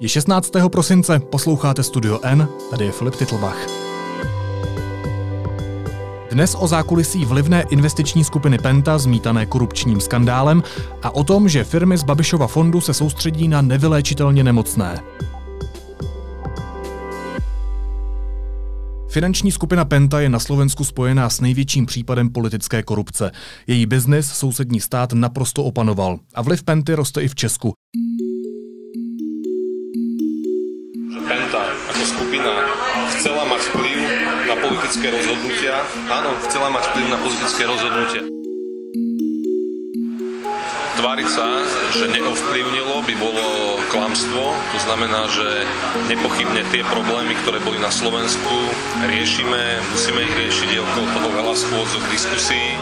Je 16. prosince, posloucháte Studio N, tady je Filip Titlbach. Dnes o zákulisí vlivné investiční skupiny Penta zmítané korupčním skandálem a o tom, že firmy z Babišova fondu se soustředí na nevyléčitelně nemocné. Finanční skupina Penta je na Slovensku spojená s největším případem politické korupce. Její biznis sousední stát naprosto opanoval a vliv Penty roste i v Česku. Skupina chcela mať vplyv na politické rozhodnutia. Áno, chcela mať vplyv na politické rozhodnutia. Tváriť sa, že neovplyvnilo, by bolo klamstvo. To znamená, že nepochybne tie problémy, ktoré boli na Slovensku, riešime, musíme ich riešiť, je okolo toho veľa schôdzok, diskusí.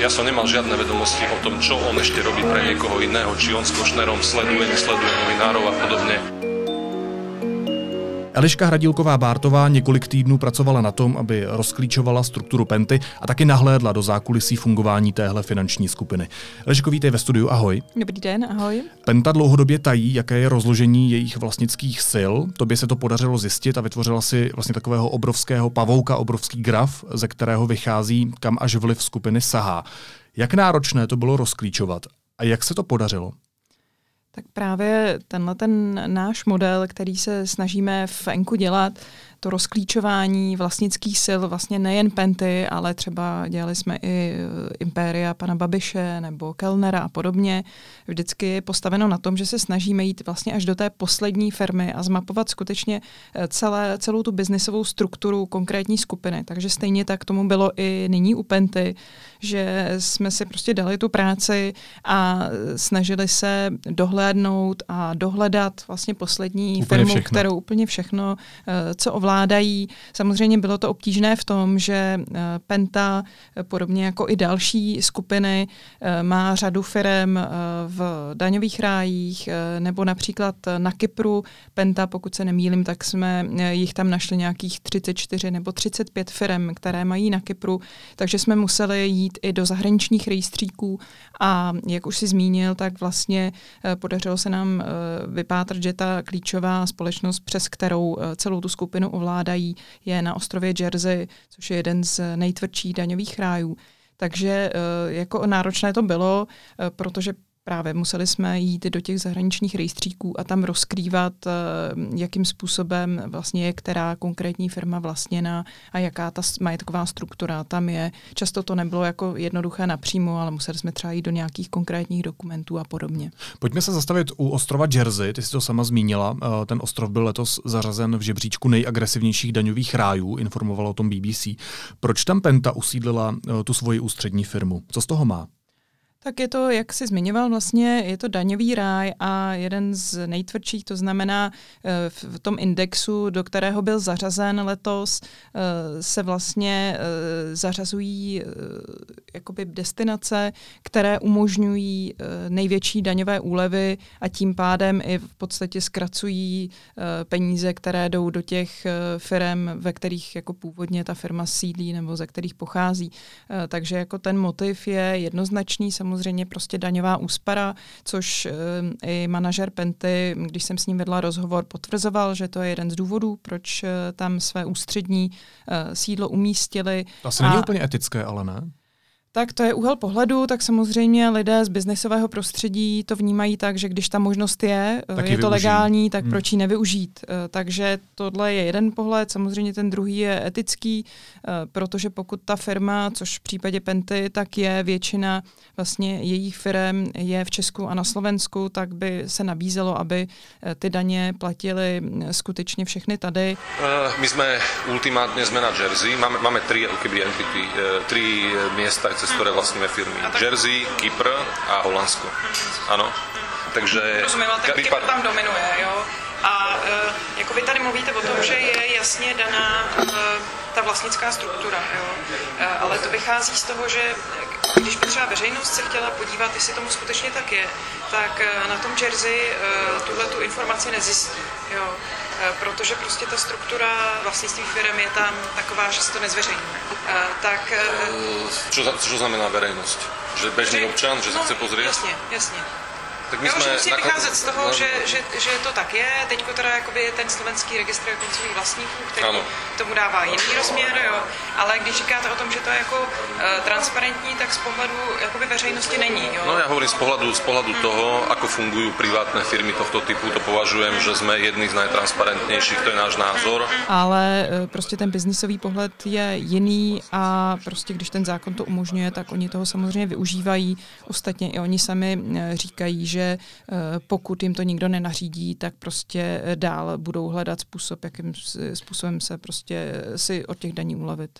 Ja som nemal žiadne vedomosti o tom, čo on ešte robí pre niekoho iného, či on s Košnerom sleduje, nesleduje novinárov a podobne. Eliška Hradilková Bártová několik týdnů pracovala na tom, aby rozklíčovala strukturu Penty a taky nahlédla do zákulisí fungování téhle finanční skupiny. Eliško, vítej ve studiu, ahoj. Dobrý den, ahoj. Penta dlouhodobě tají, jaké je rozložení jejich vlastnických sil. Tobě se to podařilo zjistit a vytvořila si vlastně takového obrovského pavouka, obrovský graf, ze kterého vychází, kam až vliv skupiny sahá. Jak náročné to bylo rozklíčovat a jak se to podařilo? Tak právě tenhle ten náš model, který se snažíme v Enku dělat, to rozklíčování vlastnických sil, vlastně nejen Penty, ale třeba dělali jsme i eh, Impéria pana Babiše nebo Kellnera a podobně. Vždycky je postaveno na tom, že se snažíme jít vlastně až do té poslední firmy a zmapovat skutečně eh, celé, celou tu biznisovou strukturu konkrétní skupiny. Takže stejně tak tomu bylo i nyní u Penty, že jsme si prostě dali tu práci a snažili se dohlédnout a dohledat vlastně poslední úplně firmu, všechno. kterou úplně všechno, eh, co ovládá ovládají. Samozřejmě bylo to obtížné v tom, že eh, Penta, eh, podobně jako i další skupiny, eh, má řadu firm v daňových rájích, nebo například na Kypru. Penta, pokud se nemýlim, tak jsme jich tam našli nějakých 34 nebo 35 firm, které mají na Kypru, takže jsme museli jít i do zahraničních rejstříků a jak už si zmínil, tak vlastně podařilo se nám vypátrat, že ta klíčová společnost, přes kterou celou tu skupinu ovládají, je na ostrově Jersey, což je jeden z nejtvrdších daňových rájů. Takže eh, jako náročné to bylo, eh, protože Právě museli jsme jít do těch zahraničních rejstříků a tam rozkrývat, eh, jakým způsobem vlastně je která konkrétní firma vlastněna a jaká ta majetková struktura tam je. Často to nebylo jako jednoduché napřímo, ale museli jsme třeba jít do nějakých konkrétních dokumentů a podobně. Pojďme se zastavit u ostrova Jersey, ty jsi to sama zmínila. Eh, ten ostrov byl letos zařazen v žebříčku nejagresivnějších daňových rájů, informovalo o tom BBC. Proč tam Penta usídlila eh, tu svoji ústřední firmu? Co z toho má? Tak je to, jak jsi zmiňoval, vlastně je to daňový ráj a jeden z nejtvrdších, to znamená eh, v tom indexu, do kterého byl zařazen letos, eh, se vlastně eh, zařazují jakoby destinace, které umožňují největší daňové úlevy a tím pádem i v podstatě zkracují peníze, které jdou do těch firm, ve kterých jako původně ta firma sídlí nebo ze kterých pochází. Takže jako ten motiv je jednoznačný, samozřejmě samozřejmě prostě daňová úspora, což eh, i manažer Penty, když jsem s ním vedla rozhovor, potvrzoval, že to je jeden z důvodů, proč eh, tam své ústřední eh, sídlo umístili. To asi a... není úplně etické, ale ne? Tak to je úhel pohledu, tak samozřejmě lidé z biznesového prostředí to vnímají tak, že když ta možnost je, tak je to legální, tak hmm. proč ji nevyužít. Eh, takže tohle je jeden pohled, samozřejmě ten druhý je etický, eh, protože pokud ta firma, což v případě Penty, tak je většina vlastně jejich firm je v Česku a na Slovensku, tak by se nabízelo, aby eh, ty daně platily skutečně všechny tady. My jsme ultimátně jsme na Jersey, máme, máme tři entity, tři města, cez ktoré vlastníme firmy. Jersey, Kypr a Holandsko. Ano. Takže... Rozumím, ale tak Kypr tam dominuje, jo? A uh, jako vy tady mluvíte o tom, že je jasně daná uh, ta vlastnická struktura, jo? Uh, ale to vychází z toho, že když by třeba veřejnost se chtěla podívat, jestli tomu skutečně tak je, tak uh, na tom Jersey uh, tuhle tu informaci nezjistí, jo? Uh, protože prostě ta struktura vlastnictví firm je tam taková, že se to nezveřejňuje. Uh, tak... Čo, čo znamená verejnost? Že bežný občan, že se chce pozrieť? Jasně, jasně. Tak my jo, jsme že musí vycházet z toho, no. že, že, že to tak je. Teď teda jakoby ten slovenský registr koncových vlastníků, který ano. tomu dává jiný rozměr, jo. ale když říkáte o tom, že to je jako uh, transparentní, tak z pohledu jakoby veřejnosti není. Jo. No já hovorím z pohledu, z pohledu hmm. toho, ako fungují privátné firmy tohto typu, to považujem, že jsme jedni z najtransparentnějších, to je náš názor. Ale uh, prostě ten biznisový pohled je jiný a prostě když ten zákon to umožňuje, tak oni toho samozřejmě využívají. Ostatně i oni sami uh, říkají, že eh, pokud jim to nikdo nenařídí, tak prostě eh, dál budou hledat způsob, jakým způsobem se prostě eh, si od těch daní ulevit.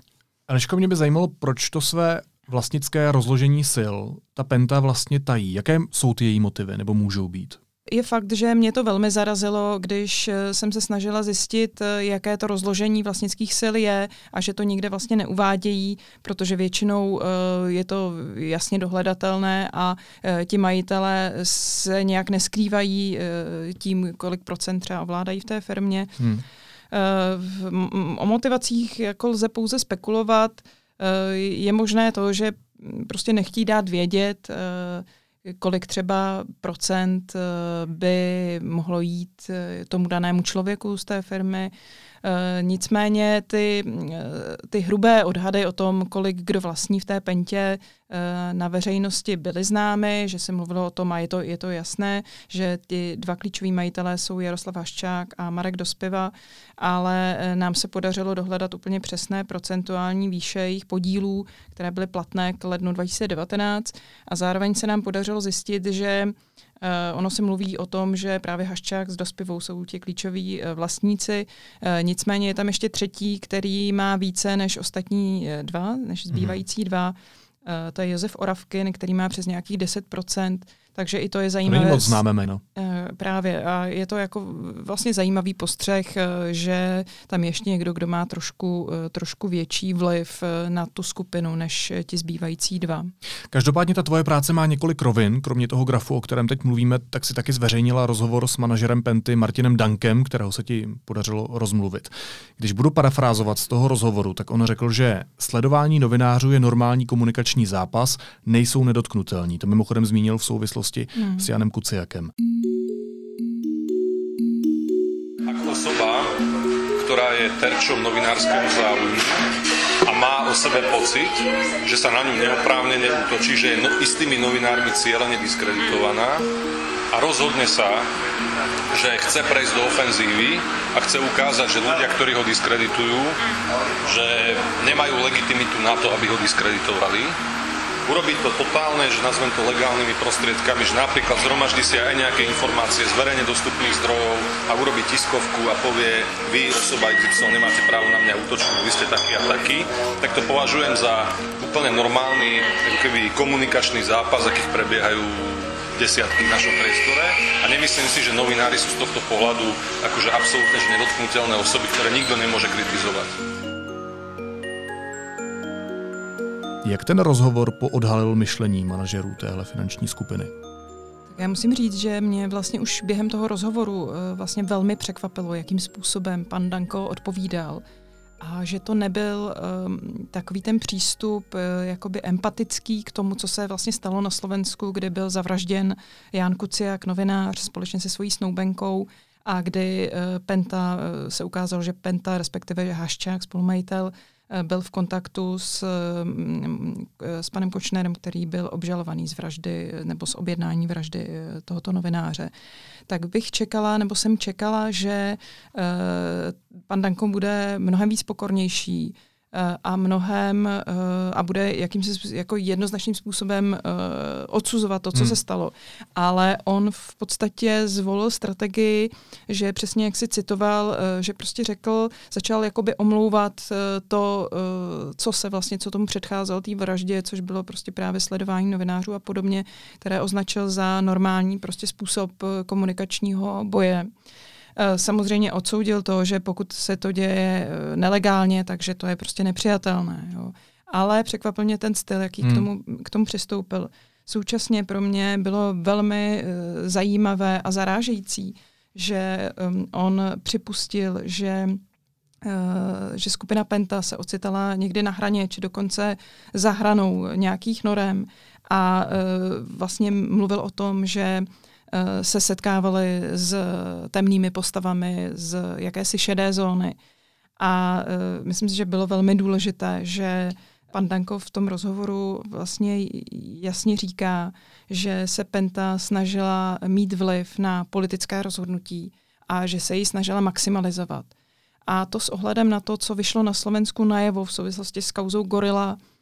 Aneško, mě by zajímalo, proč to své vlastnické rozložení sil ta Penta vlastně tají. Jaké jsou ty její motivy, nebo můžou být? Je fakt, že mě to velmi zarazilo, když eh, jsem se snažila zjistit, eh, jaké to rozložení vlastnických sil je a že to nikde vlastně neuvádějí, protože většinou eh, je to jasně dohledatelné a ti majitelé se nějak neskrývají tím, kolik procent třeba ovládají v té firmě. Hmm. O motivacích jako lze pouze spekulovat. Je možné to, že prostě nechtí dát vědět, kolik třeba procent eh, by mohlo jít eh, tomu danému člověku z té firmy. Eh, nicméně ty, ty hrubé odhady o tom, kolik kdo vlastní v té pentě, Eh, na veřejnosti byly známy, že se mluvilo o tom a je to, je to jasné, že ty dva klíčoví majitelé jsou Jaroslav Haščák a Marek Dospiva, ale eh, nám se podařilo dohledat úplně přesné procentuální výše jejich podílů, které byly platné k lednu 2019 a zároveň se nám podařilo zjistit, že Uh, ono se mluví o tom, že právě Haščák s Dospivou jsou ti klíčoví uh, vlastníci, uh, nicméně je tam ještě třetí, který má více než ostatní dva, než zbývající mm. dva. Uh, to je Josef Oravkin, který má přes nějakých 10%, takže i to je zajímavé. To není moc známé jméno. Uh, právě a je to jako vlastně zajímavý postřeh, uh, že tam ještě někdo, kdo má trošku, uh, trošku větší vliv na tu skupinu než ti zbývající dva. Každopádně ta tvoje práce má několik rovin, kromě toho grafu, o kterém teď mluvíme, tak si taky zveřejnila rozhovor s manažerem Penty Martinem Dankem, kterého se ti podařilo rozmluvit. Když budu parafrázovat z toho rozhovoru, tak on řekl, že sledování novinářů je normální komunikační zápas, nejsou nedotknutelní. To mimochodem zmínil v souvislosti souvislosti hmm. s Janem Kuciakem. Ako osoba, ktorá je terčom novinárskeho záujmu a má o sebe pocit, že sa na ňu neoprávnene útočí, že je no, istými novinármi cieľene diskreditovaná a rozhodne sa, že chce prejsť do ofenzívy a chce ukázať, že ľudia, ktorí ho diskreditujú, že nemajú legitimitu na to, aby ho diskreditovali urobiť to totálne, že nazvem to legálnymi prostriedkami, že napríklad zhromaždí si aj nejaké informácie z verejne dostupných zdrojov a urobí tiskovku a povie, vy osoba XY nemáte právo na mňa útočiť, vy ste taký a taký, tak to považujem za úplne normálny keby komunikačný zápas, akých prebiehajú desiatky v našom priestore a nemyslím si, že novinári sú z tohto pohľadu akože absolútne že nedotknutelné osoby, ktoré nikto nemôže kritizovať. Jak ten rozhovor poodhalil myšlení manažerů téhle finanční skupiny? Já musím říct, že mě vlastně už během toho rozhovoru eh, vlastně velmi překvapilo, jakým způsobem pan Danko odpovídal a že to nebyl um, takový ten přístup uh, jakoby empatický k tomu, co se vlastně stalo na Slovensku, kde byl zavražděn Jan Kuciak, novinář, společně se svojí snoubenkou a kdy uh, Penta uh, se ukázalo, že Penta, respektive Haščák, spolumajitel, byl v kontaktu s, mm, s panem Kočnerem, který byl obžalovaný z vraždy nebo z objednání vraždy eh, tohoto novináře, tak bych čekala, nebo jsem čekala, že pan Danko bude mnohem víc pokornější, Eh, a mnohem eh, a bude jakýmsi jako jednoznačným způsobem eh, odsuzovat to, co hmm. se stalo. Ale on v podstatě zvolil strategii, že přesně jak si citoval, že prostě řekl, začal jakoby omlouvat to, co se vlastně, co tomu předcházelo té vraždě, což bylo prostě právě sledování novinářů a podobně, které označil za normální prostě způsob komunikačního boje. Eh, samozřejmě odsoudil to, že pokud se to děje eh, nelegálně, takže to je prostě nepřijatelné. Jo. Ale překvapil mě ten styl, jaký hmm. k, tomu, k tomu přistoupil. Současně pro mě bylo velmi uh, zajímavé a zarážející, že um, on připustil, že že skupina Penta se ocitala někdy na hraně, či dokonce za hranou nějakých norem a vlastně mluvil o tom, že se setkávali s temnými postavami z jakési šedé zóny. A myslím si, že bylo velmi důležité, že pan Dankov v tom rozhovoru vlastně jasně říká, že se Penta snažila mít vliv na politické rozhodnutí a že se ji snažila maximalizovat. A to s ohledem na to, co vyšlo na Slovensku najevo v souvislosti s kauzou Gorila, eh,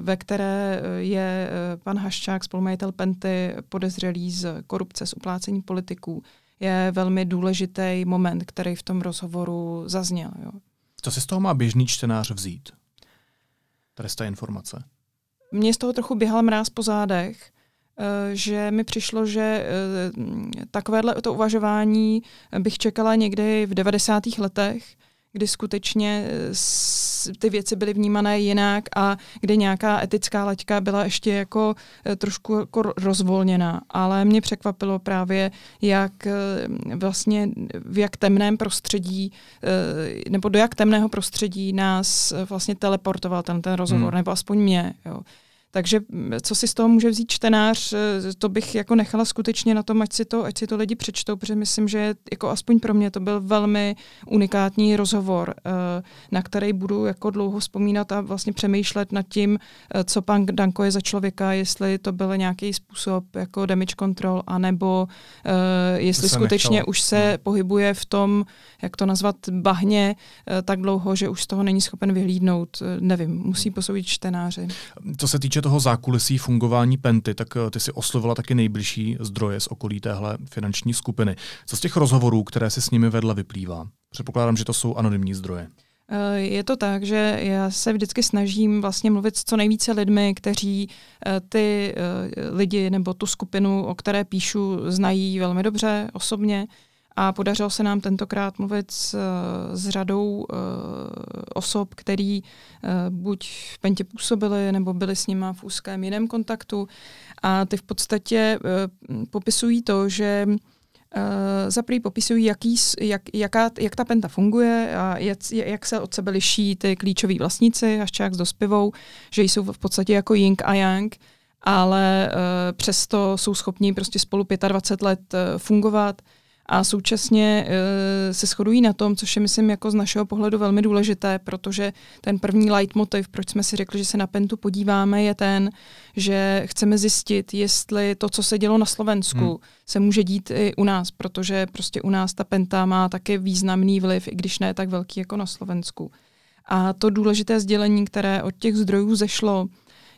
ve které je eh, pan Haščák, spolumajitel Penty, podezřelý z korupce, z uplácení politiků, je velmi důležitý moment, který v tom rozhovoru zazněl. Jo. Co si z toho má běžný čtenář vzít? Tady z té informace. Mně z toho trochu běhal mráz po zádech, Eh, že mi přišlo, že eh, takovéhle to uvažování bych čekala někdy v 90. letech, kdy skutečně eh, ty věci byly vnímané jinak a kdy nějaká etická laťka byla ještě jako trošku jako rozvolněná. Ale mě překvapilo právě, jak vlastně v jak temném prostředí, nebo do jak temného prostředí nás vlastně teleportoval ten, ten rozhovor, hmm. nebo aspoň mě. Jo. Takže co si z toho může vzít čtenář, eh, to bych jako nechala skutečně na tom, ať si to, ať si to lidi přečtou, protože myslím, že jako aspoň pro mě to byl velmi unikátní rozhovor, eh, na který budu jako dlouho vzpomínat a vlastně přemýšlet nad tím, eh, co pan Danko je za člověka, jestli to byl nějaký způsob jako damage control, anebo jestli skutečně nechalo. už se hmm. pohybuje v tom, jak to nazvat, bahně tak dlouho, že už z toho není schopen vyhlídnout. Nevím, musí posoudit čtenáři. Co se týče toho zákulisí fungování Penty, tak eh, ty si oslovila taky nejbližší zdroje z okolí téhle finanční skupiny. Co z těch rozhovorů, které si s nimi vedla, vyplývá? Předpokládám, že to jsou anonymní zdroje. Eh, je to tak, že já se vždycky snažím vlastně mluvit s co nejvíce lidmi, kteří eh, ty lidi nebo tu skupinu, o které píšu, znají velmi dobře osobně. A podařilo se nám tentokrát mluvit s, s řadou uh, osob, který uh, buď v Pentě působili, nebo byli s nima v úzkém jiném kontaktu. A ty v podstatě uh, popisují to, že Uh, za prvý popisují, jaký, jak, jaká, jak ta penta funguje a jak, jak se od sebe liší ty klíčoví vlastníci, až čák s dospivou, že jsou v podstatě jako Ying a Yang, ale uh, přesto jsou schopni prostě spolu 25 let uh, fungovat a současně e, se shodují na tom, což je, myslím, jako z našeho pohledu velmi důležité, protože ten první leitmotiv, proč jsme si řekli, že se na Pentu podíváme, je ten, že chceme zjistit, jestli to, co se dělo na Slovensku, hmm. se může dít i u nás, protože prostě u nás ta Penta má taky významný vliv, i když ne tak velký jako na Slovensku. A to důležité sdělení, které od těch zdrojů zešlo,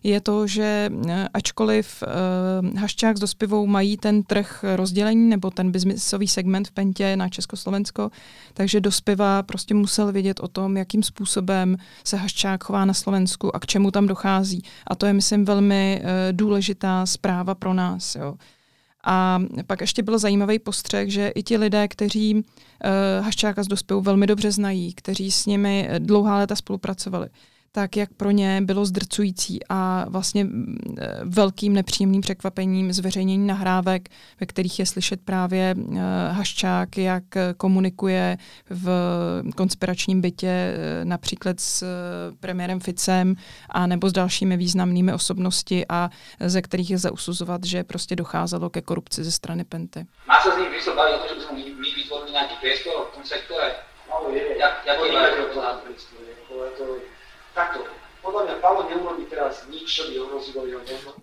je to, že eh, ačkoliv uh, Haščák s Dospivou mají ten trh rozdělení nebo ten biznisový segment v Pentě na Československo, takže Dospiva prostě musel vědět o tom, jakým způsobem se Haščák chová na Slovensku a k čemu tam dochází. A to je, myslím, velmi uh, důležitá zpráva pro nás. Jo. A pak ještě byl zajímavý postřeh, že i ti lidé, kteří uh, Haščáka s Dospivou velmi dobře znají, kteří s nimi dlouhá léta spolupracovali, tak jak pro ně bylo zdrcující a vlastně mm, e, velkým nepříjemným překvapením zveřejnění nahrávek, ve kterých je slyšet právě e, Haščák, jak komunikuje v konspiračním bytě například s premiérem Ficem a nebo s dalšími významnými osobnosti a ze kterých je zausuzovat, že prostě docházelo ke korupci ze strany Penty. Má se z nich vysvětlit, že bychom vytvorili nějaký priestor v tom sektore? No, je. Jak, jak, jak, jak, jak, jak, jak, jak, jak, takto. Podle mě Pavel neurobí teraz nič, čo by ohrozilo jeho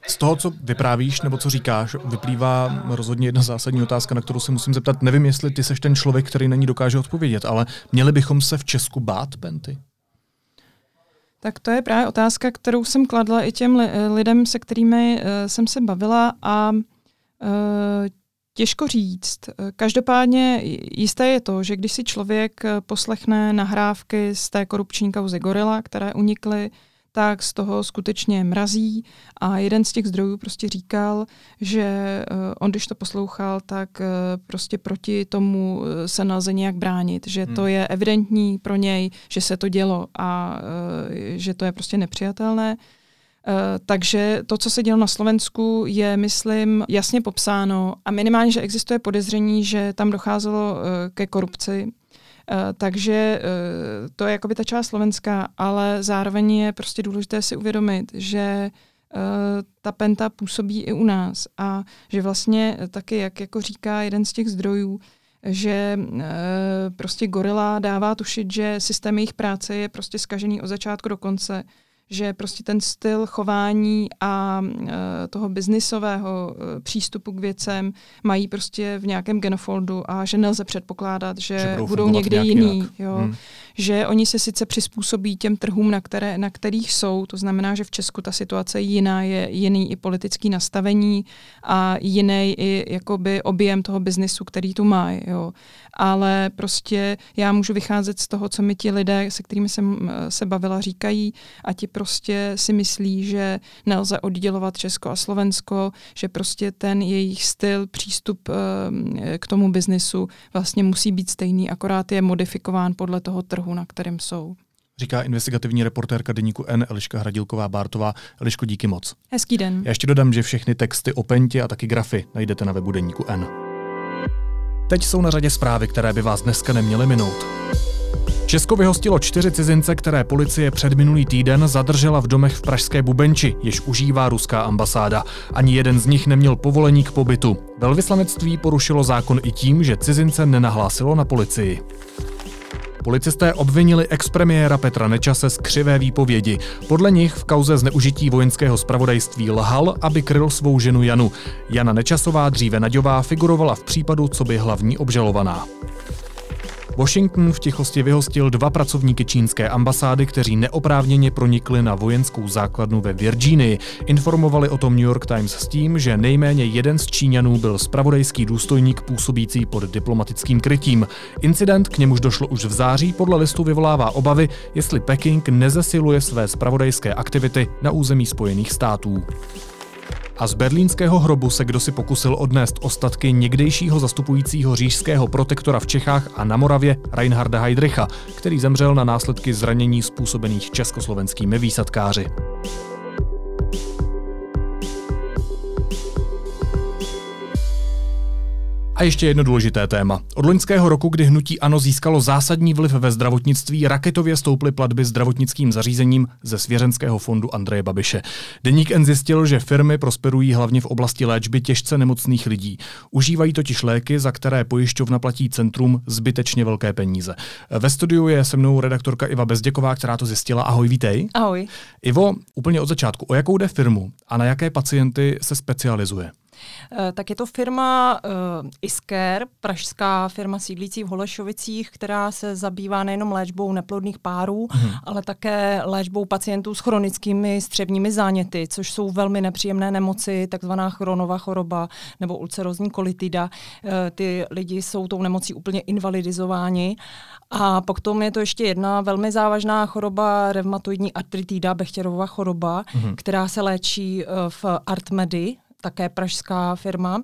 Z toho, co vyprávíš nebo co říkáš, vyplývá rozhodně jedna zásadní otázka, na kterou se musím zeptat. Nevím, jestli ty seš ten člověk, který na ní dokáže odpovědět, ale měli bychom se v Česku bát, Penty? Tak to je právě otázka, kterou jsem kladla i těm lidem, se kterými uh, jsem se bavila a uh, Těžko říct. Každopádně jisté je to, že když si člověk poslechne nahrávky z té korupční kauzy Gorila, které unikly, tak z toho skutečně mrazí a jeden z těch zdrojů prostě říkal, že eh, on, když to poslouchal, tak eh, prostě proti tomu eh, se nelze nějak bránit, že to hmm. je evidentní pro něj, že se to dělo a že to je prostě nepřijatelné. Eh, takže to, co se dělo na Slovensku, je, myslím, jasně popsáno a minimálně, že existuje podezření, že tam docházelo eh, ke korupci. Uh, takže to je jakoby ta část slovenská, ale zároveň je prostě důležité si uvědomit, že ta penta působí i u nás a že vlastně taky, jak jako říká jeden z těch zdrojů, že prostě gorila dává tušit, že systém jejich práce je prostě skažený od začátku do konce, že prostě ten styl chování a e, toho biznisového e, přístupu k věcem mají prostě v nějakém genofoldu a že nelze předpokládat, že, že budou, budou někdy jiný. Jo. Hmm že oni se sice přizpůsobí těm trhům, na, které, na kterých jsou, to znamená, že v Česku ta situace je jiná, je jiný i politický nastavení a jiný i jakoby objem toho biznisu, který tu má. Jo. Ale prostě já můžu vycházet z toho, co mi ti lidé, se kterými jsem se bavila, říkají a ti prostě si myslí, že nelze oddělovat Česko a Slovensko, že prostě ten jejich styl, přístup eh, k tomu biznisu vlastně musí být stejný, akorát je modifikován podle toho trhu trhu, na kterém jsou. Říká investigativní reportérka deníku N Eliška Hradilková-Bártová. Eliško, díky moc. Hezký den. Já ještě dodám, že všechny texty o Pentě a taky grafy najdete na webu deníku N. Teď jsou na řadě zprávy, které by vás dneska neměly minout. Česko vyhostilo čtyři cizince, které policie před minulý týden zadržela v domech v Pražské Bubenči, jež užívá ruská ambasáda. Ani jeden z nich neměl povolení k pobytu. Velvyslanectví porušilo zákon i tím, že cizince nenahlásilo na policii. Policisté obvinili expremiéra Petra Nečase z křivé výpovědi. Podle nich v kauze zneužití vojenského spravodajství lhal, aby kryl svou ženu Janu. Jana Nečasová, dříve Naďová, figurovala v případu, co by hlavní obžalovaná. Washington v tichosti vyhostil dva pracovníky čínské ambasády, kteří neoprávněně pronikli na vojenskou základnu ve Virginii. Informovali o tom New York Times s tím, že nejméně jeden z Číňanů byl spravodajský důstojník působící pod diplomatickým krytím. Incident, k němuž došlo už v září, podle listu vyvolává obavy, jestli Peking nezesiluje své spravodajské aktivity na území Spojených států. A z berlínského hrobu se kdo si pokusil odnést ostatky někdejšího zastupujícího říšského protektora v Čechách a na Moravě Reinharda Heydricha, který zemřel na následky zranění způsobených československými výsadkáři. A ještě jedno důležité téma. Od loňského roku, kdy hnutí ANO získalo zásadní vliv ve zdravotnictví, raketově stouply platby zdravotnickým zařízením ze svěřenského fondu Andreje Babiše. Deník N zjistil, že firmy prosperují hlavně v oblasti léčby těžce nemocných lidí. Užívají totiž léky, za které pojišťovna platí centrum zbytečně velké peníze. Ve studiu je se mnou redaktorka Iva Bezděková, která to zjistila. Ahoj, vítej. Ahoj. Ivo, úplně od začátku, o jakou jde firmu a na jaké pacienty se specializuje? Eh, tak je to firma uh, Isker, pražská firma sídlící v Holešovicích, která se zabývá nejenom léčbou neplodných párů, hmm. ale také léčbou pacientů s chronickými střevními záněty, což jsou velmi nepříjemné nemoci, takzvaná chronová choroba nebo ulcerozní kolitida. Uh, ty lidi jsou tou nemocí úplně invalidizováni. A potom je to ještě jedna velmi závažná choroba, reumatoidní artritida, Bechterova choroba, hmm. která se léčí v Artmedy, také pražská firma.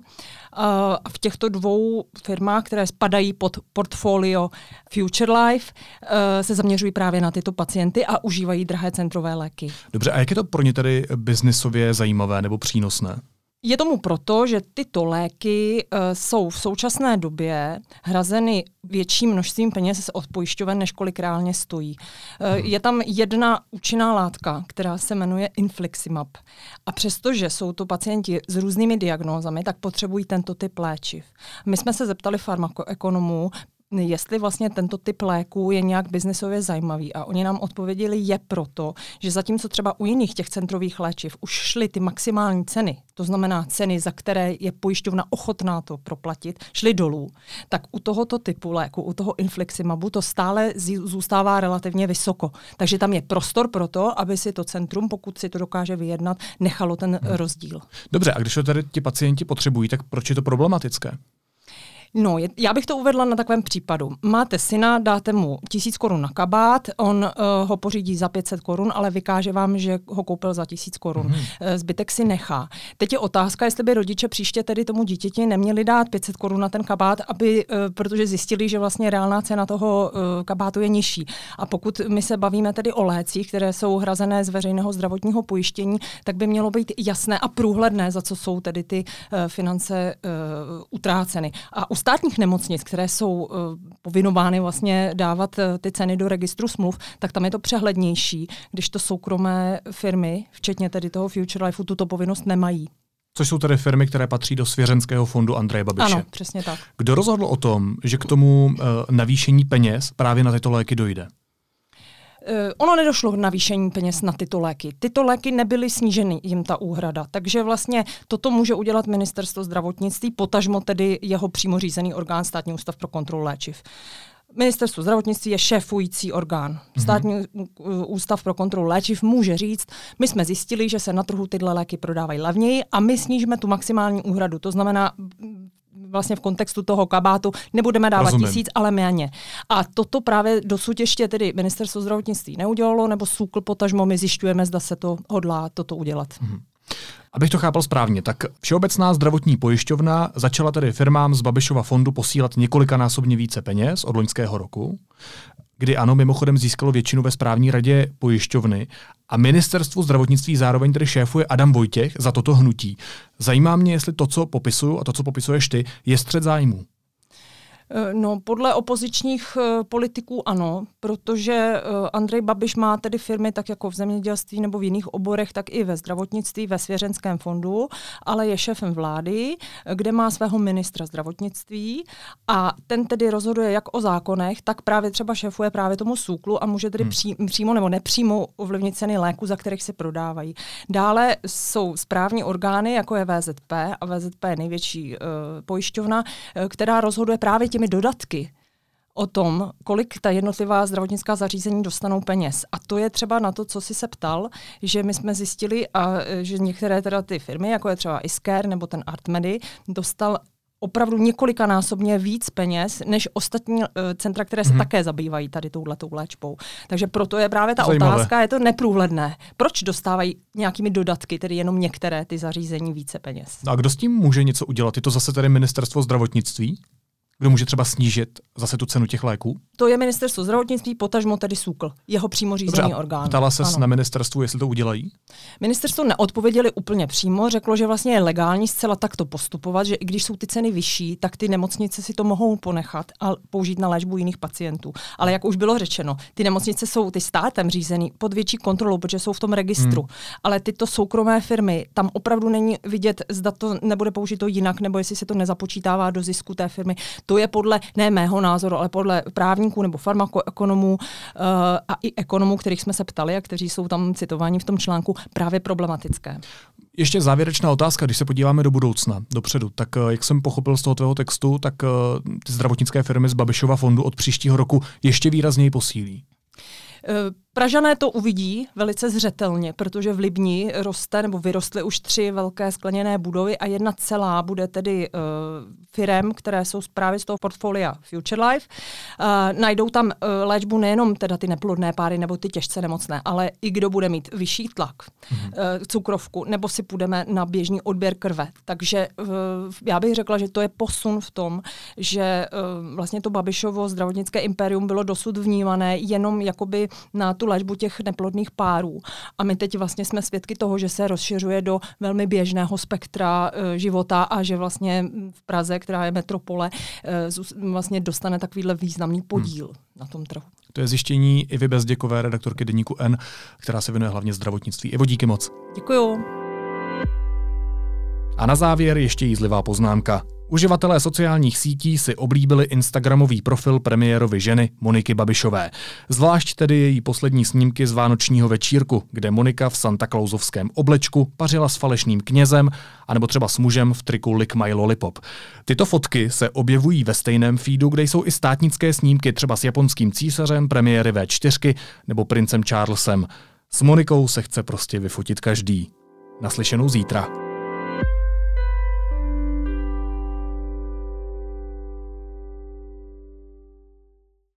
A v těchto dvou firmách, které spadají pod portfolio Future Life, eh, se zaměřují právě na tyto pacienty a užívají drahé centrové léky. Dobře, a jak je to pro ně tedy biznisově zajímavé nebo přínosné? Je tomu proto, že tyto léky uh, jsou v současné době hrazeny větším množstvím peněz od pojišťoven, než kolik reálně stojí. Uh, je tam jedna účinná látka, která se jmenuje Infliximab. A přestože jsou to pacienti s různými diagnózami, tak potřebují tento typ léčiv. My jsme se zeptali farmakoekonomů, jestli vlastně tento typ léků je nějak biznesově zajímavý. A oni nám odpověděli, je proto, že zatímco třeba u jiných těch centrových léčiv už šly ty maximální ceny, to znamená ceny, za které je pojišťovna ochotná to proplatit, šly dolů, tak u tohoto typu léku, u toho infleximabu, to stále zůstává relativně vysoko. Takže tam je prostor pro to, aby si to centrum, pokud si to dokáže vyjednat, nechalo ten hmm. rozdíl. Dobře, a když to tady ti pacienti potřebují, tak proč je to problematické? No, je, já bych to uvedla na takovém případu. Máte syna, dáte mu tisíc korun na kabát, on uh, ho pořídí za 500 korun, ale vykáže vám, že ho koupil za tisíc korun. Mm. Zbytek si nechá. Teď je otázka, jestli by rodiče příště tedy tomu dítěti neměli dát 500 korun na ten kabát, aby, uh, protože zjistili, že vlastně reálná cena toho uh, kabátu je nižší. A pokud my se bavíme tedy o lécích, které jsou hrazené z veřejného zdravotního pojištění, tak by mělo být jasné a průhledné, za co jsou tedy ty uh, finance uh, utráceny. A státních nemocnic, které jsou uh, povinovány vlastně dávat uh, ty ceny do registru smluv, tak tam je to přehlednější, když to soukromé firmy, včetně tedy toho Future Lifeu, tuto povinnost nemají. Což jsou tedy firmy, které patří do svěřenského fondu Andreje Babiše. Ano, přesně tak. Kdo rozhodl o tom, že k tomu uh, navýšení peněz právě na tyto léky dojde? Uh, ono nedošlo k navýšení peněz na tyto léky. Tyto léky nebyly sníženy jim ta úhrada, takže vlastně toto může udělat ministerstvo zdravotnictví, potažmo tedy jeho přímo řízený orgán Státní ústav pro kontrolu léčiv. Ministerstvo zdravotnictví je šéfující orgán. Mhm. Státní mm-hmm. ústav pro kontrolu léčiv může říct, my jsme zjistili, že se na trhu tyhle léky prodávají levněji a my snížíme tu maximální úhradu. To znamená, vlastně v kontextu toho kabátu nebudeme dávat Rozumím. tisíc, ale méně. A toto právě dosud ještě tedy ministerstvo zdravotnictví neudělalo, nebo SÚKL potažmo my zjišťujeme, zda se to hodlá toto udělat. Mm-hmm. Abych to chápal správně, tak Všeobecná zdravotní pojišťovna začala tedy firmám z Babišova fondu posílat několikanásobně více peněz od loňského roku, kdy ano, mimochodem získalo většinu ve správní radě pojišťovny a ministerstvu zdravotnictví zároveň tedy šéfuje Adam Vojtěch za toto hnutí. Zajímá mě, jestli to, co popisuju a to, co popisuješ ty, je střed zájmu. Eh, no, podle opozičních uh, politiků ano, protože uh, Andrej Babiš má tedy firmy tak jako v zemědělství nebo v jiných oborech, tak i ve zdravotnictví, ve svěřenském fondu, ale je šéfem vlády, kde má svého ministra zdravotnictví a ten tedy rozhoduje jak o zákonech, tak právě třeba šéfuje právě tomu SÚKLu a může tedy hmm. pří, přímo nebo nepřímo ovlivnit ceny léku, za kterých se prodávají. Dále jsou správní orgány, jako je VZP a VZP je největší uh, pojišťovna, uh, která rozhoduje právě těmi dodatky o tom, kolik ta jednotlivá zdravotnická zařízení dostanou peněz. A to je třeba na to, co si se ptal, že my jsme zjistili, a, že některé teda ty firmy, jako je třeba Isker nebo ten Artmedy, dostal opravdu několikanásobně víc peněz než ostatní uh, centra, které se hmm. také zabývají tady touhletou léčbou. Takže proto je právě ta Zajímavé. otázka, je to neprůhledné. Proč dostávají nějakými dodatky, tedy jenom některé ty zařízení více peněz? A kdo s tím může něco udělat? Je to zase tedy ministerstvo zdravotnictví? Kdo může třeba snížit zase tu cenu těch léků? To je ministerstvo zdravotnictví, potažmo tedy SÚKL, jeho přímo řízený Dobře, orgán. Ptala se na ministerstvu, jestli to udělají? Ministerstvo neodpověděli úplně přímo, řeklo, že vlastně je legální zcela takto postupovat, že i když jsou ty ceny vyšší, tak ty nemocnice si to mohou ponechat a použít na léčbu jiných pacientů. Ale jak už bylo řečeno, ty nemocnice jsou ty státem řízený pod větší kontrolou, protože jsou v tom registru. Hmm. Ale tyto soukromé firmy, tam opravdu není vidět, zda to nebude použito jinak, nebo jestli se to nezapočítává do zisku té firmy. To je podle, ne mého názoru, ale podle právníků nebo farmakoekonomů uh, a i ekonomů, kterých jsme se ptali a kteří jsou tam citováni v tom článku, právě problematické. Ještě závěrečná otázka, když se podíváme do budoucna, dopředu, tak eh, jak jsem pochopil z toho tvého textu, tak eh, ty zdravotnické firmy z Babišova fondu od příštího roku ještě výrazněji posílí. Pražané to uvidí velice zřetelně, protože v Libni roste nebo vyrostly už tři velké skleněné budovy a jedna celá bude tedy uh, firem, které jsou právě z toho portfolia Future Life. Uh, najdou tam uh, léčbu nejenom teda ty neplodné páry nebo ty těžce nemocné, ale i kdo bude mít vyšší tlak, mm-hmm. uh, cukrovku, nebo si půjdeme na běžný odběr krve. Takže uh, já bych řekla, že to je posun v tom, že uh, vlastně to Babišovo zdravotnické impérium bylo dosud vnímané jenom jakoby na tu léčbu těch neplodných párů. A my teď vlastně jsme svědky toho, že se rozšiřuje do velmi běžného spektra e, života a že vlastně v Praze, která je metropole, e, vlastně dostane takovýhle významný podíl hmm. na tom trhu. To je zjištění Ivy Bezděkové, redaktorky Deníku N, která se věnuje hlavně zdravotnictví. Ivo, díky moc. Děkuju. A na závěr ještě jízlivá poznámka. Uživatelé sociálních sítí si oblíbili Instagramový profil premiérovy ženy Moniky Babišové. Zvlášť tedy její poslední snímky z vánočního večírku, kde Monika v Santa Clausovském oblečku pařila s falešným knězem, anebo třeba s mužem v triku Lick My Lollipop. Tyto fotky se objevují ve stejném feedu, kde jsou i státnické snímky třeba s japonským císařem, premiéry V4 nebo princem Charlesem. S Monikou se chce prostě vyfotit každý. Naslyšenou zítra.